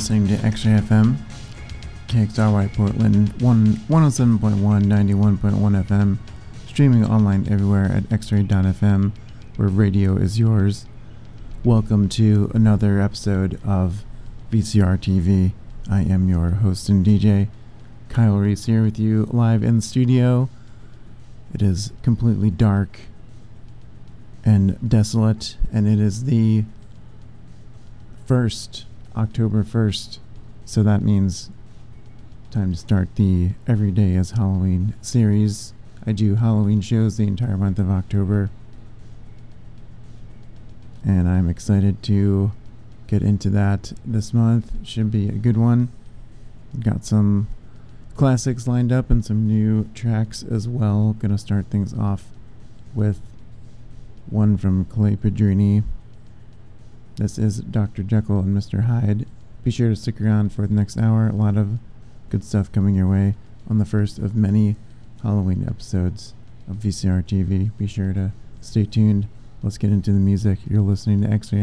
Listening to X-Ray FM, KXRY Portland, 1, 107.1, 91.1 FM, streaming online everywhere at xray.fm, where radio is yours. Welcome to another episode of VCR TV. I am your host and DJ, Kyle Reese, here with you live in the studio. It is completely dark and desolate, and it is the first October 1st. So that means time to start the Every Day is Halloween series. I do Halloween shows the entire month of October. And I'm excited to get into that this month. Should be a good one. Got some classics lined up and some new tracks as well. Gonna start things off with one from Clay Pedrini. This is Dr. Jekyll and Mr. Hyde. Be sure to stick around for the next hour. A lot of good stuff coming your way on the first of many Halloween episodes of VCR TV. Be sure to stay tuned. Let's get into the music. You're listening to X-Ray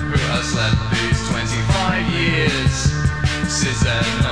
Who has led these 25 years. Suzanne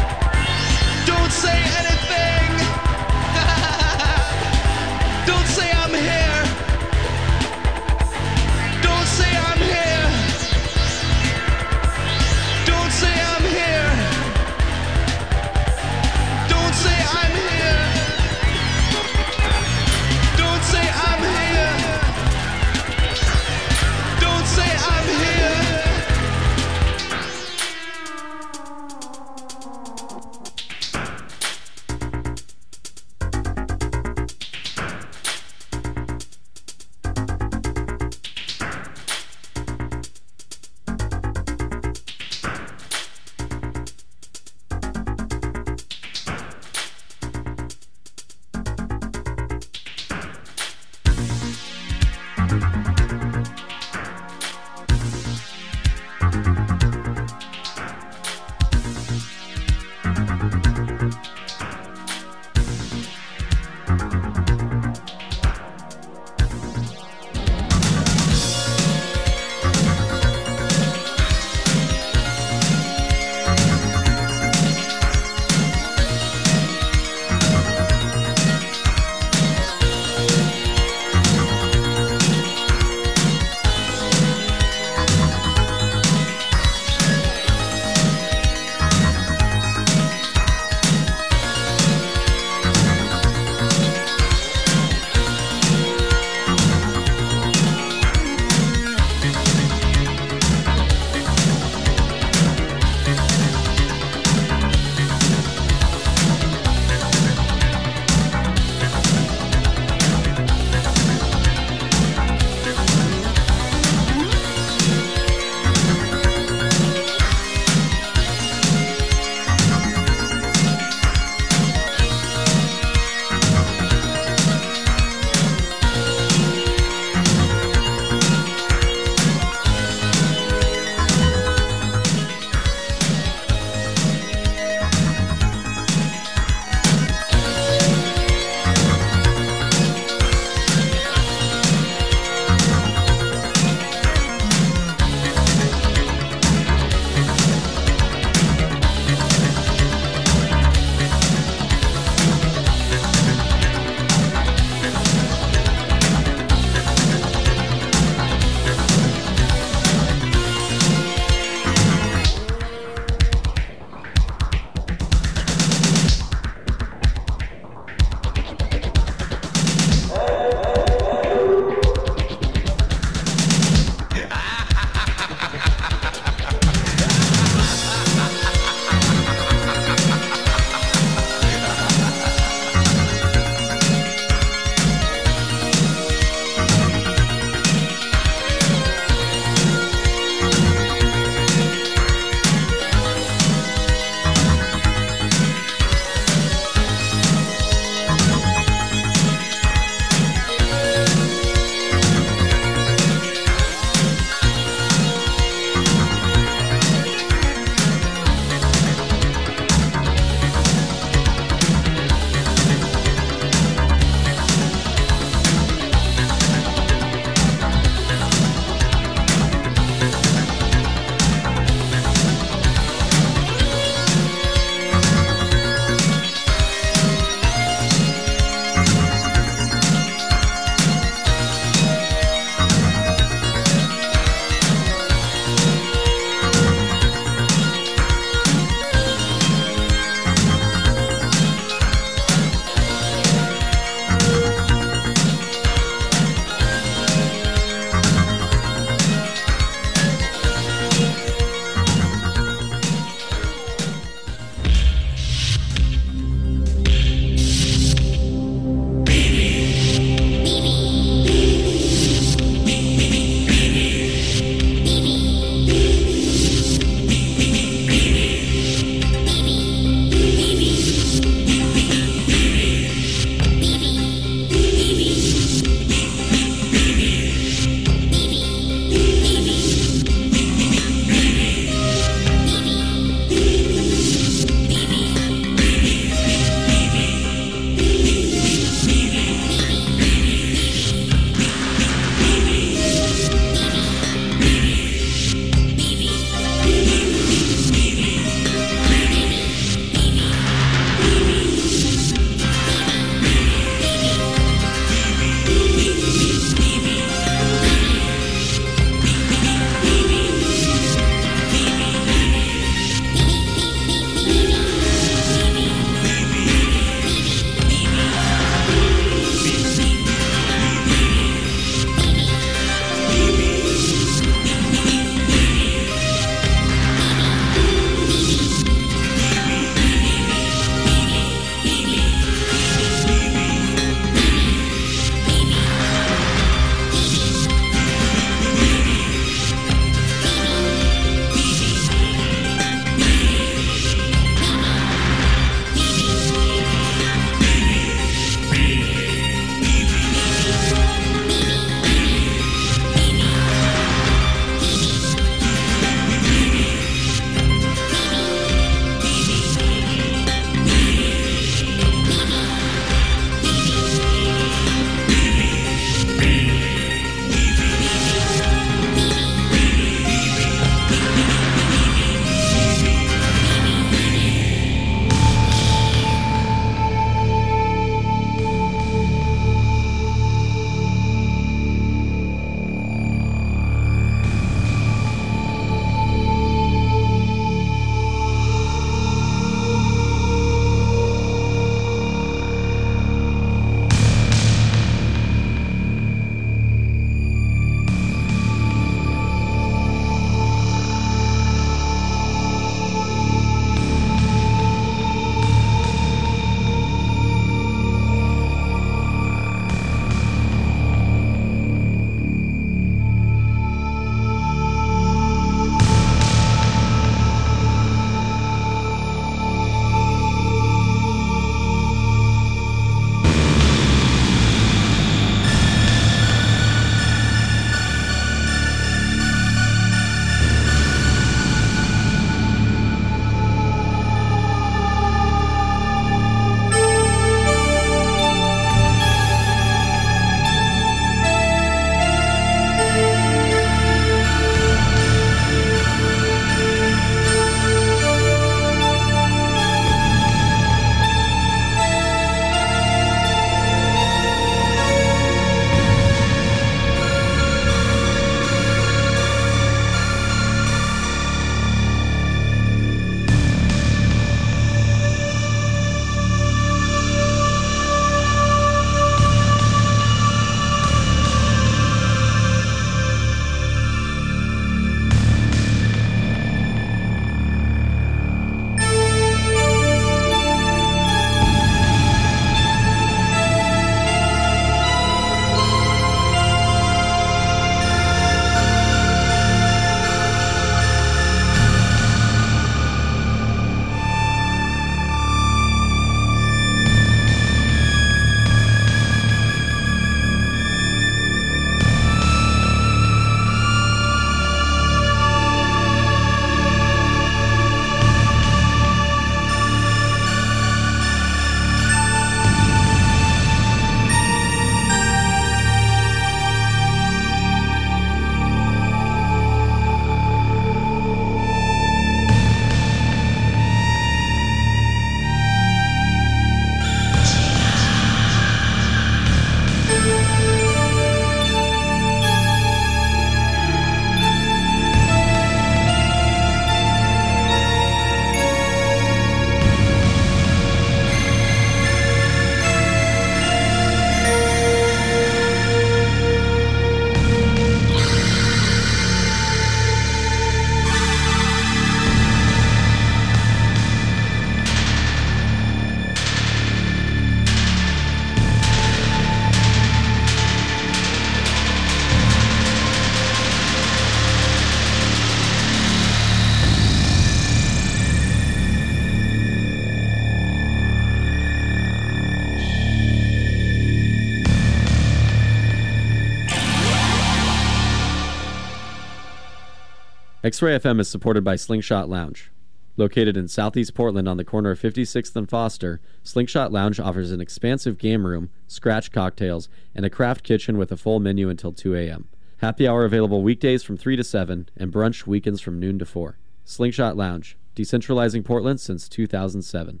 X Ray FM is supported by Slingshot Lounge. Located in southeast Portland on the corner of 56th and Foster, Slingshot Lounge offers an expansive game room, scratch cocktails, and a craft kitchen with a full menu until 2 a.m. Happy hour available weekdays from 3 to 7 and brunch weekends from noon to 4. Slingshot Lounge, decentralizing Portland since 2007.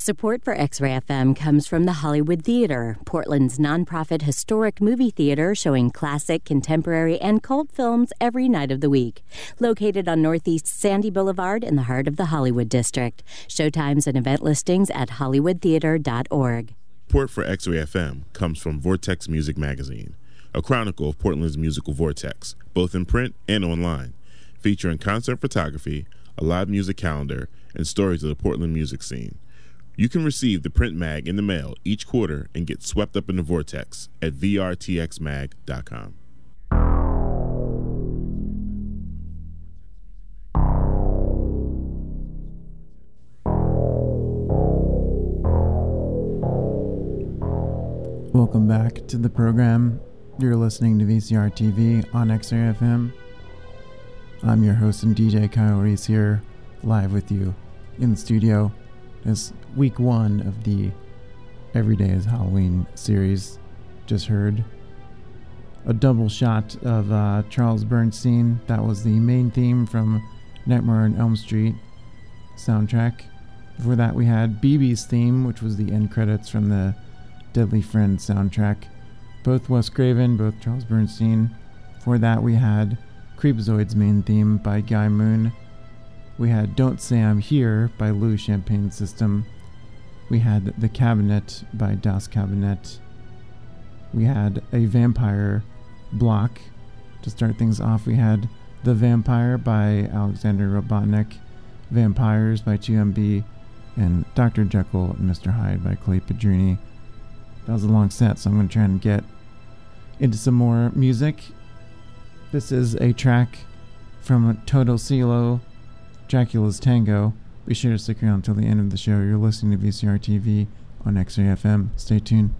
Support for X Ray FM comes from the Hollywood Theater, Portland's nonprofit historic movie theater showing classic, contemporary, and cult films every night of the week. Located on Northeast Sandy Boulevard in the heart of the Hollywood District. Showtimes and event listings at hollywoodtheater.org. Support for X-Ray FM comes from Vortex Music Magazine, a chronicle of Portland's musical vortex, both in print and online, featuring concert photography, a live music calendar, and stories of the Portland music scene. You can receive the print mag in the mail each quarter and get swept up in the vortex at vrtxmag.com. Welcome back to the program. You're listening to VCR TV on XRFM. I'm your host and DJ Kyle Reese here, live with you in the studio. It's week one of the Every Day is Halloween series. Just heard a double shot of uh, Charles Bernstein. That was the main theme from Nightmare on Elm Street soundtrack. Before that, we had BB's theme, which was the end credits from the Deadly Friend soundtrack. Both Wes Craven, both Charles Bernstein. For that, we had Creepozoid's main theme by Guy Moon. We had Don't Say I'm Here by Lou Champagne System. We had The Cabinet by Das Kabinette. We had a vampire block. To start things off, we had The Vampire by Alexander Robotnick, Vampires by 2MB, and Dr. Jekyll and Mr. Hyde by Clay Pedrini. That was a long set, so I'm going to try and get into some more music. This is a track from Toto Coelo, Dracula's Tango. Be sure to stick around until the end of the show. You're listening to VCR TV on X-Ray Stay tuned.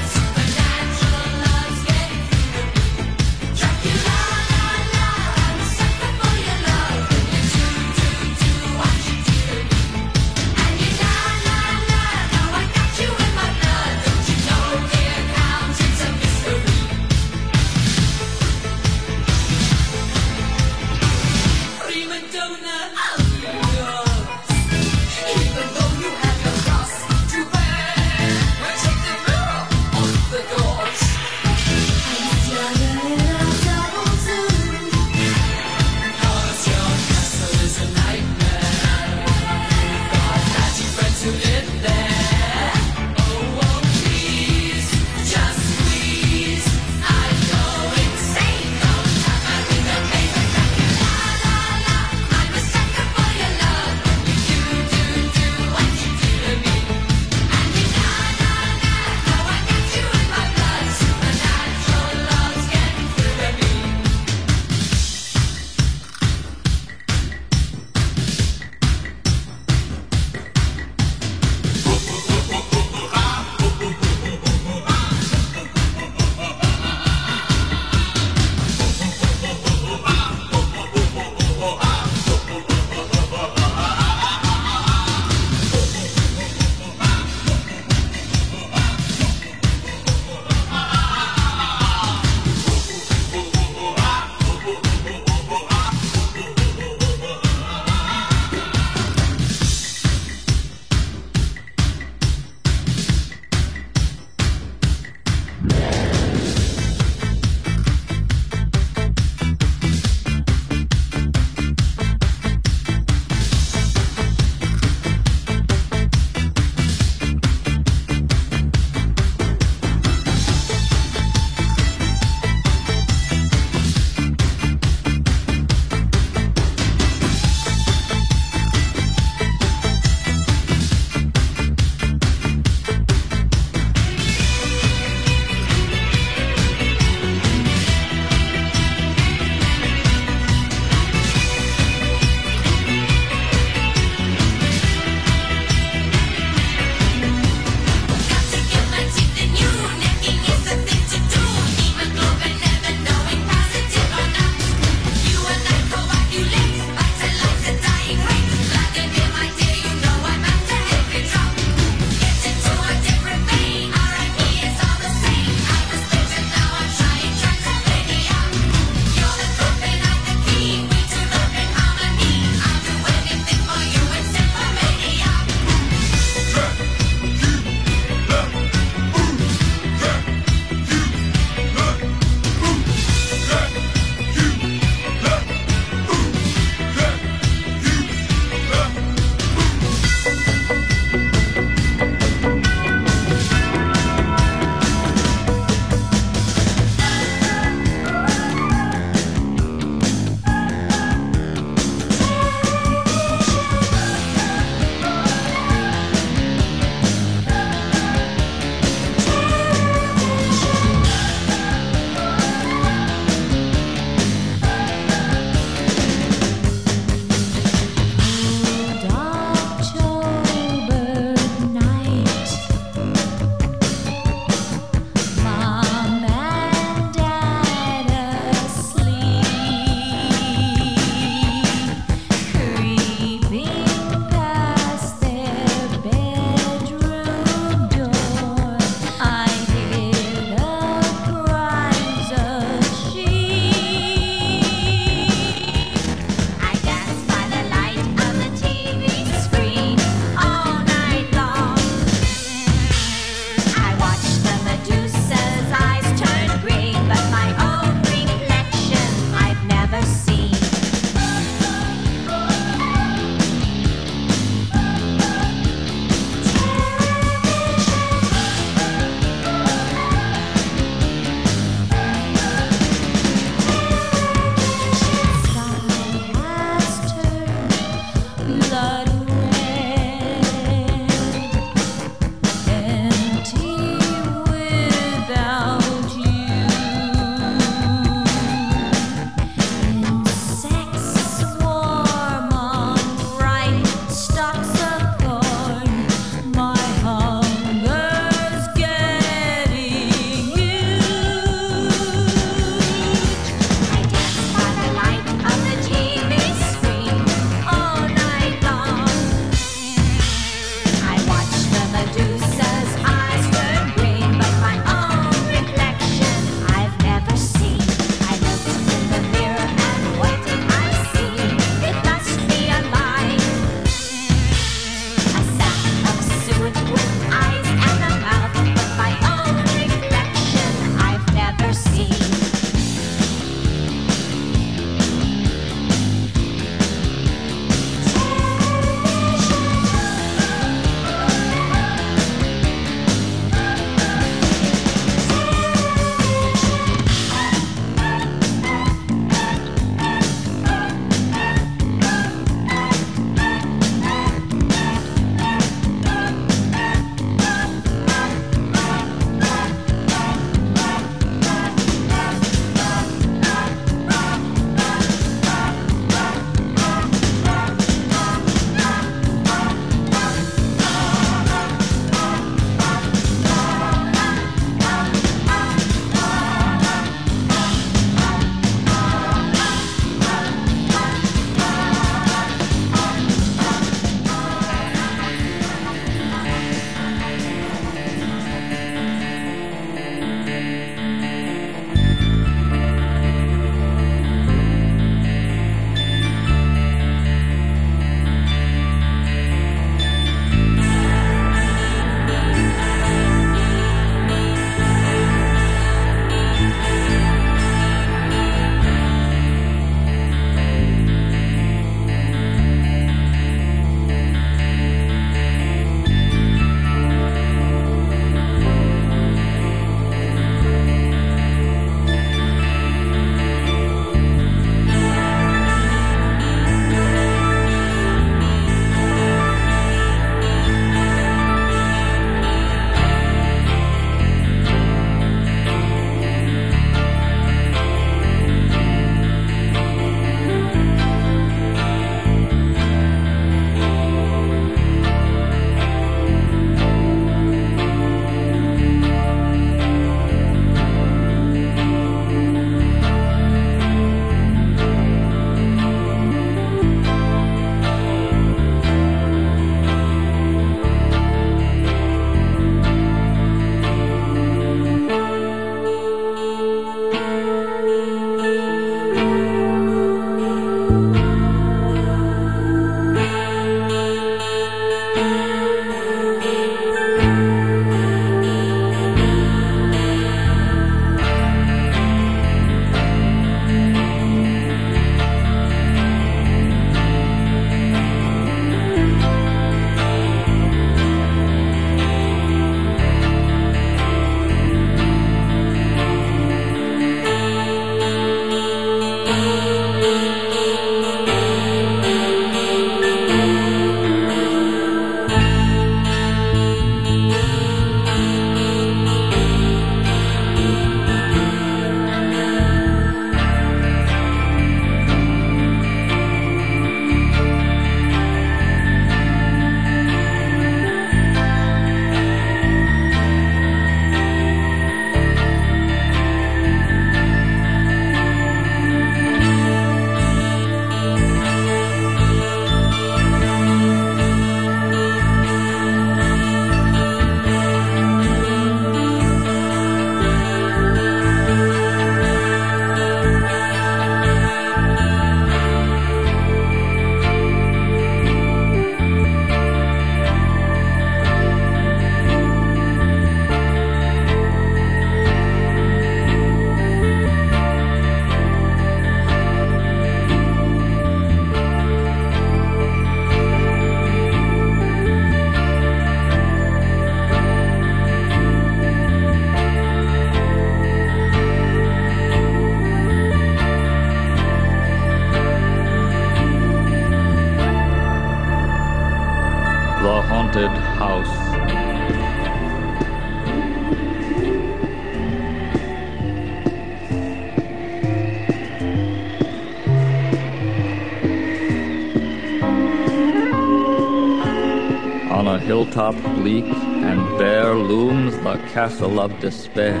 Bleak and bare looms the castle of despair.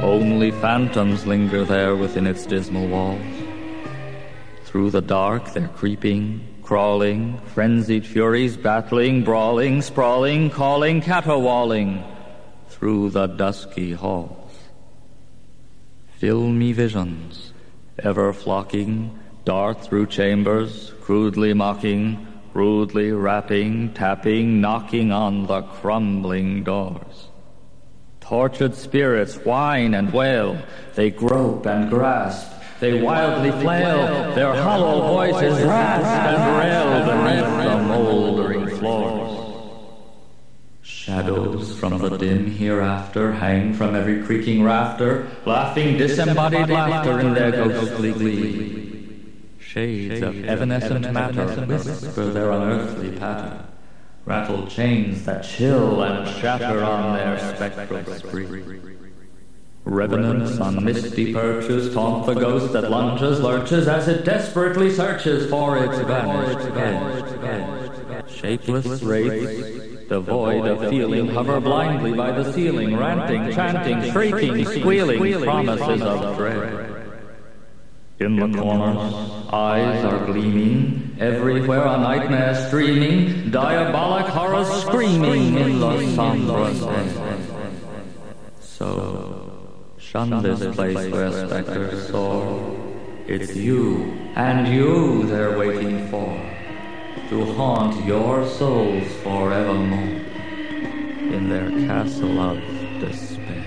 Only phantoms linger there within its dismal walls. Through the dark they're creeping, crawling, frenzied furies battling, brawling, sprawling, calling, caterwauling through the dusky halls. Filmy visions, ever flocking, dart through chambers, crudely mocking, rudely rapping, tapping, knocking on the crumbling doors. Tortured spirits whine and wail, they grope and grasp, they wildly flail, their hollow voices rasp and rail beneath the moldering floors. Shadows from the dim hereafter hang from every creaking rafter, laughing disembodied laughter in their ghostly glee. Shades of evanescent matter whisper their unearthly patter. Rattle chains that chill and shatter on their spectral spree. Revenants on misty perches taunt the ghost that lunges, lurches as it desperately searches for its vanished head. Shapeless wraiths, devoid of feeling, hover blindly by the ceiling, ranting, chanting, shrieking, squealing, promises of dread. In the corners, eyes are gleaming, everywhere a nightmare streaming, diabolic horror screaming in the sombre. So, shun this place where specters soar. It's you, and you they're waiting for, to haunt your souls forevermore in their castle of despair.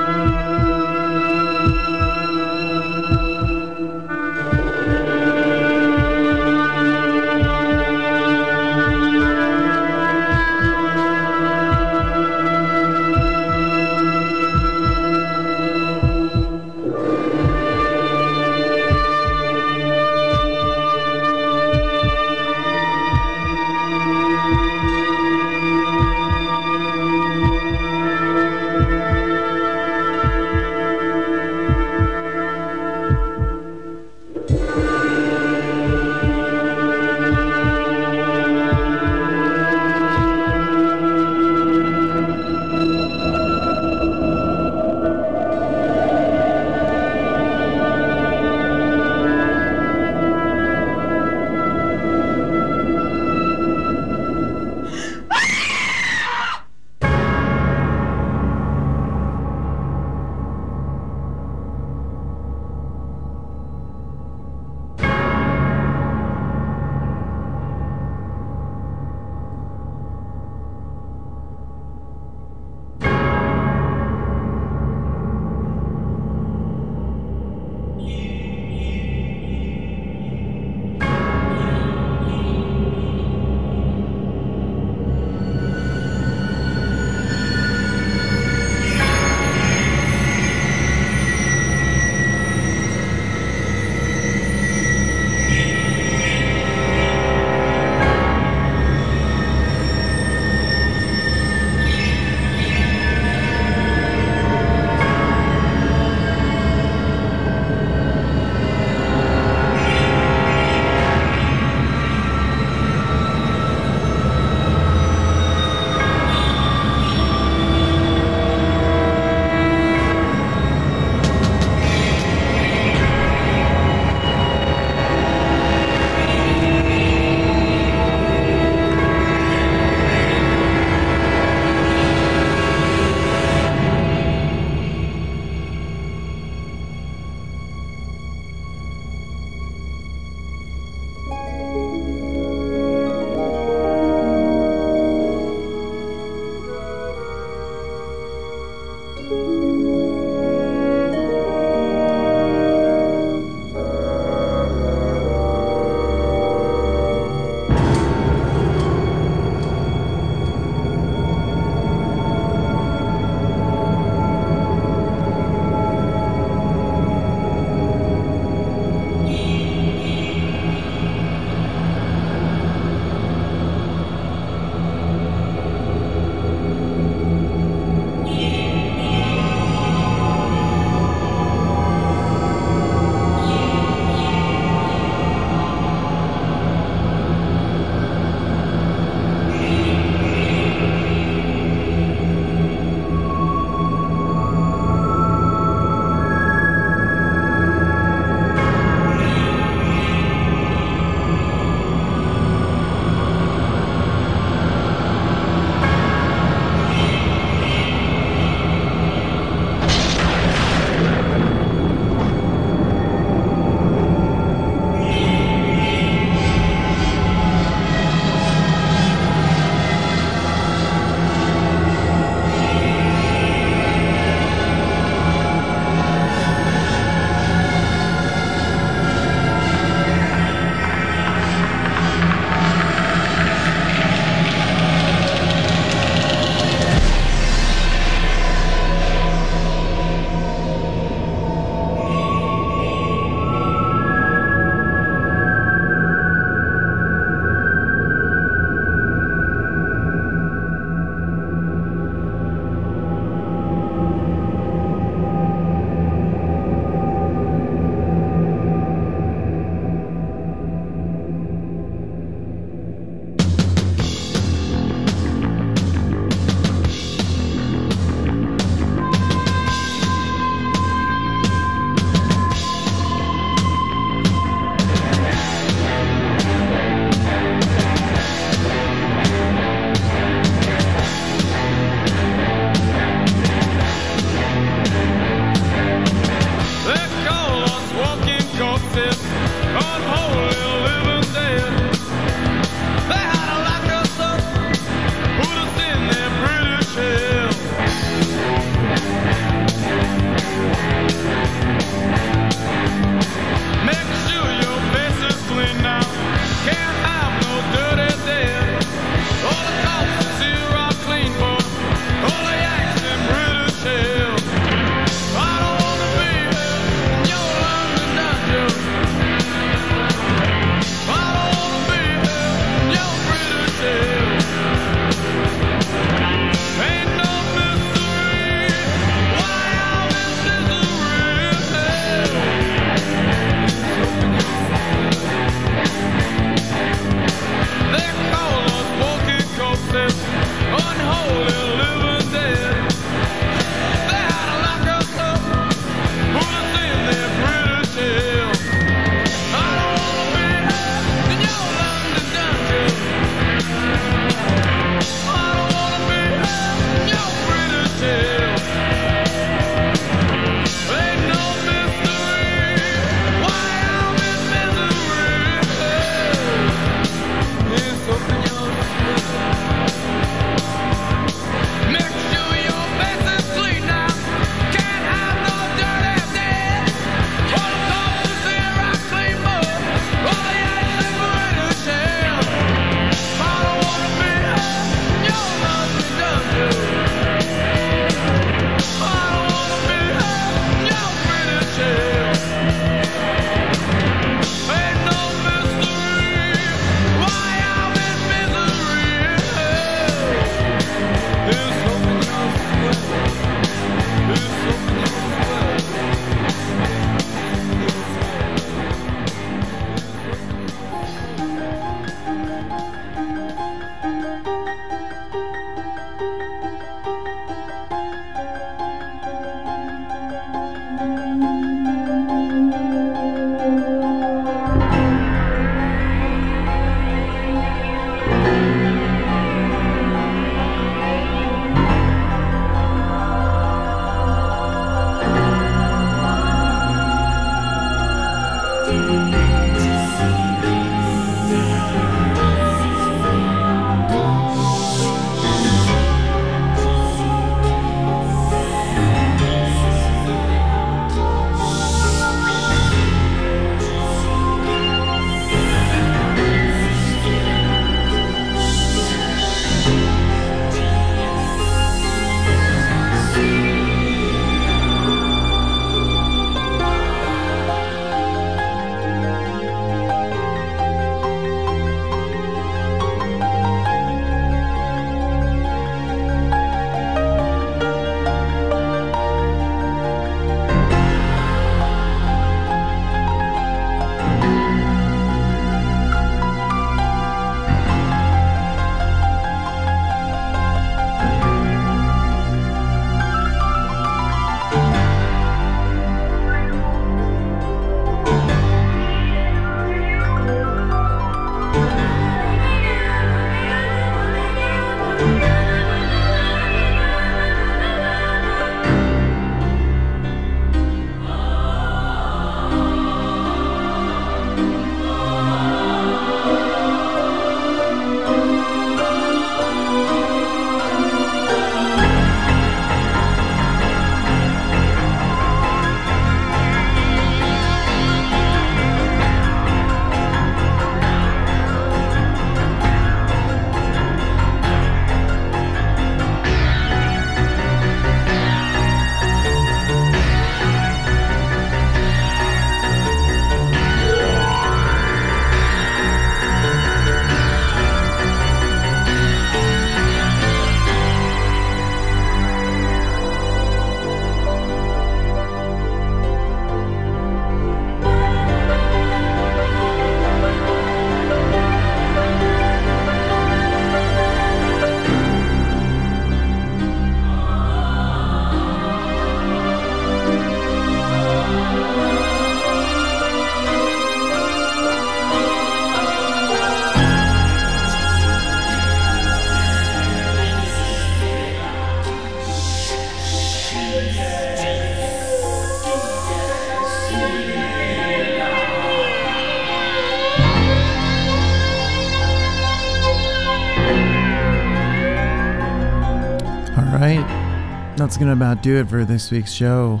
That's going to about do it for this week's show.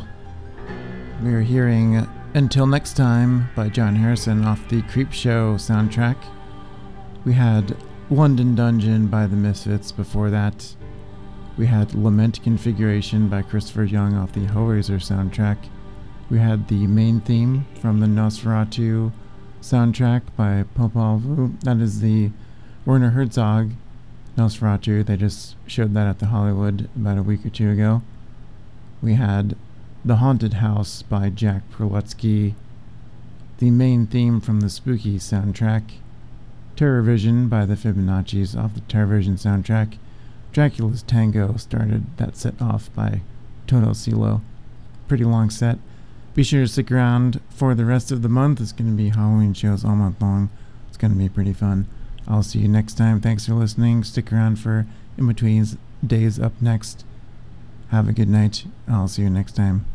We are hearing Until Next Time by John Harrison off the Creepshow soundtrack. We had London Dungeon by the Misfits before that. We had Lament Configuration by Christopher Young off the Hellraiser soundtrack. We had the main theme from the Nosferatu soundtrack by Popol Vuh. That is the Werner Herzog Nosferatu. They just showed that at the Hollywood about a week or two ago. We had The Haunted House by Jack Prelutsky. The main theme from the Spooky soundtrack. Terror Vision by the Fibonaccis off the Terror Vision soundtrack. Dracula's Tango started that set off by Toto Coelo. Pretty long set. Be sure to stick around for the rest of the month. It's going to be Halloween shows all month long. It's going to be pretty fun. I'll see you next time. Thanks for listening. Stick around for In Between's Days Up Next. Have a good night. I'll see you next time.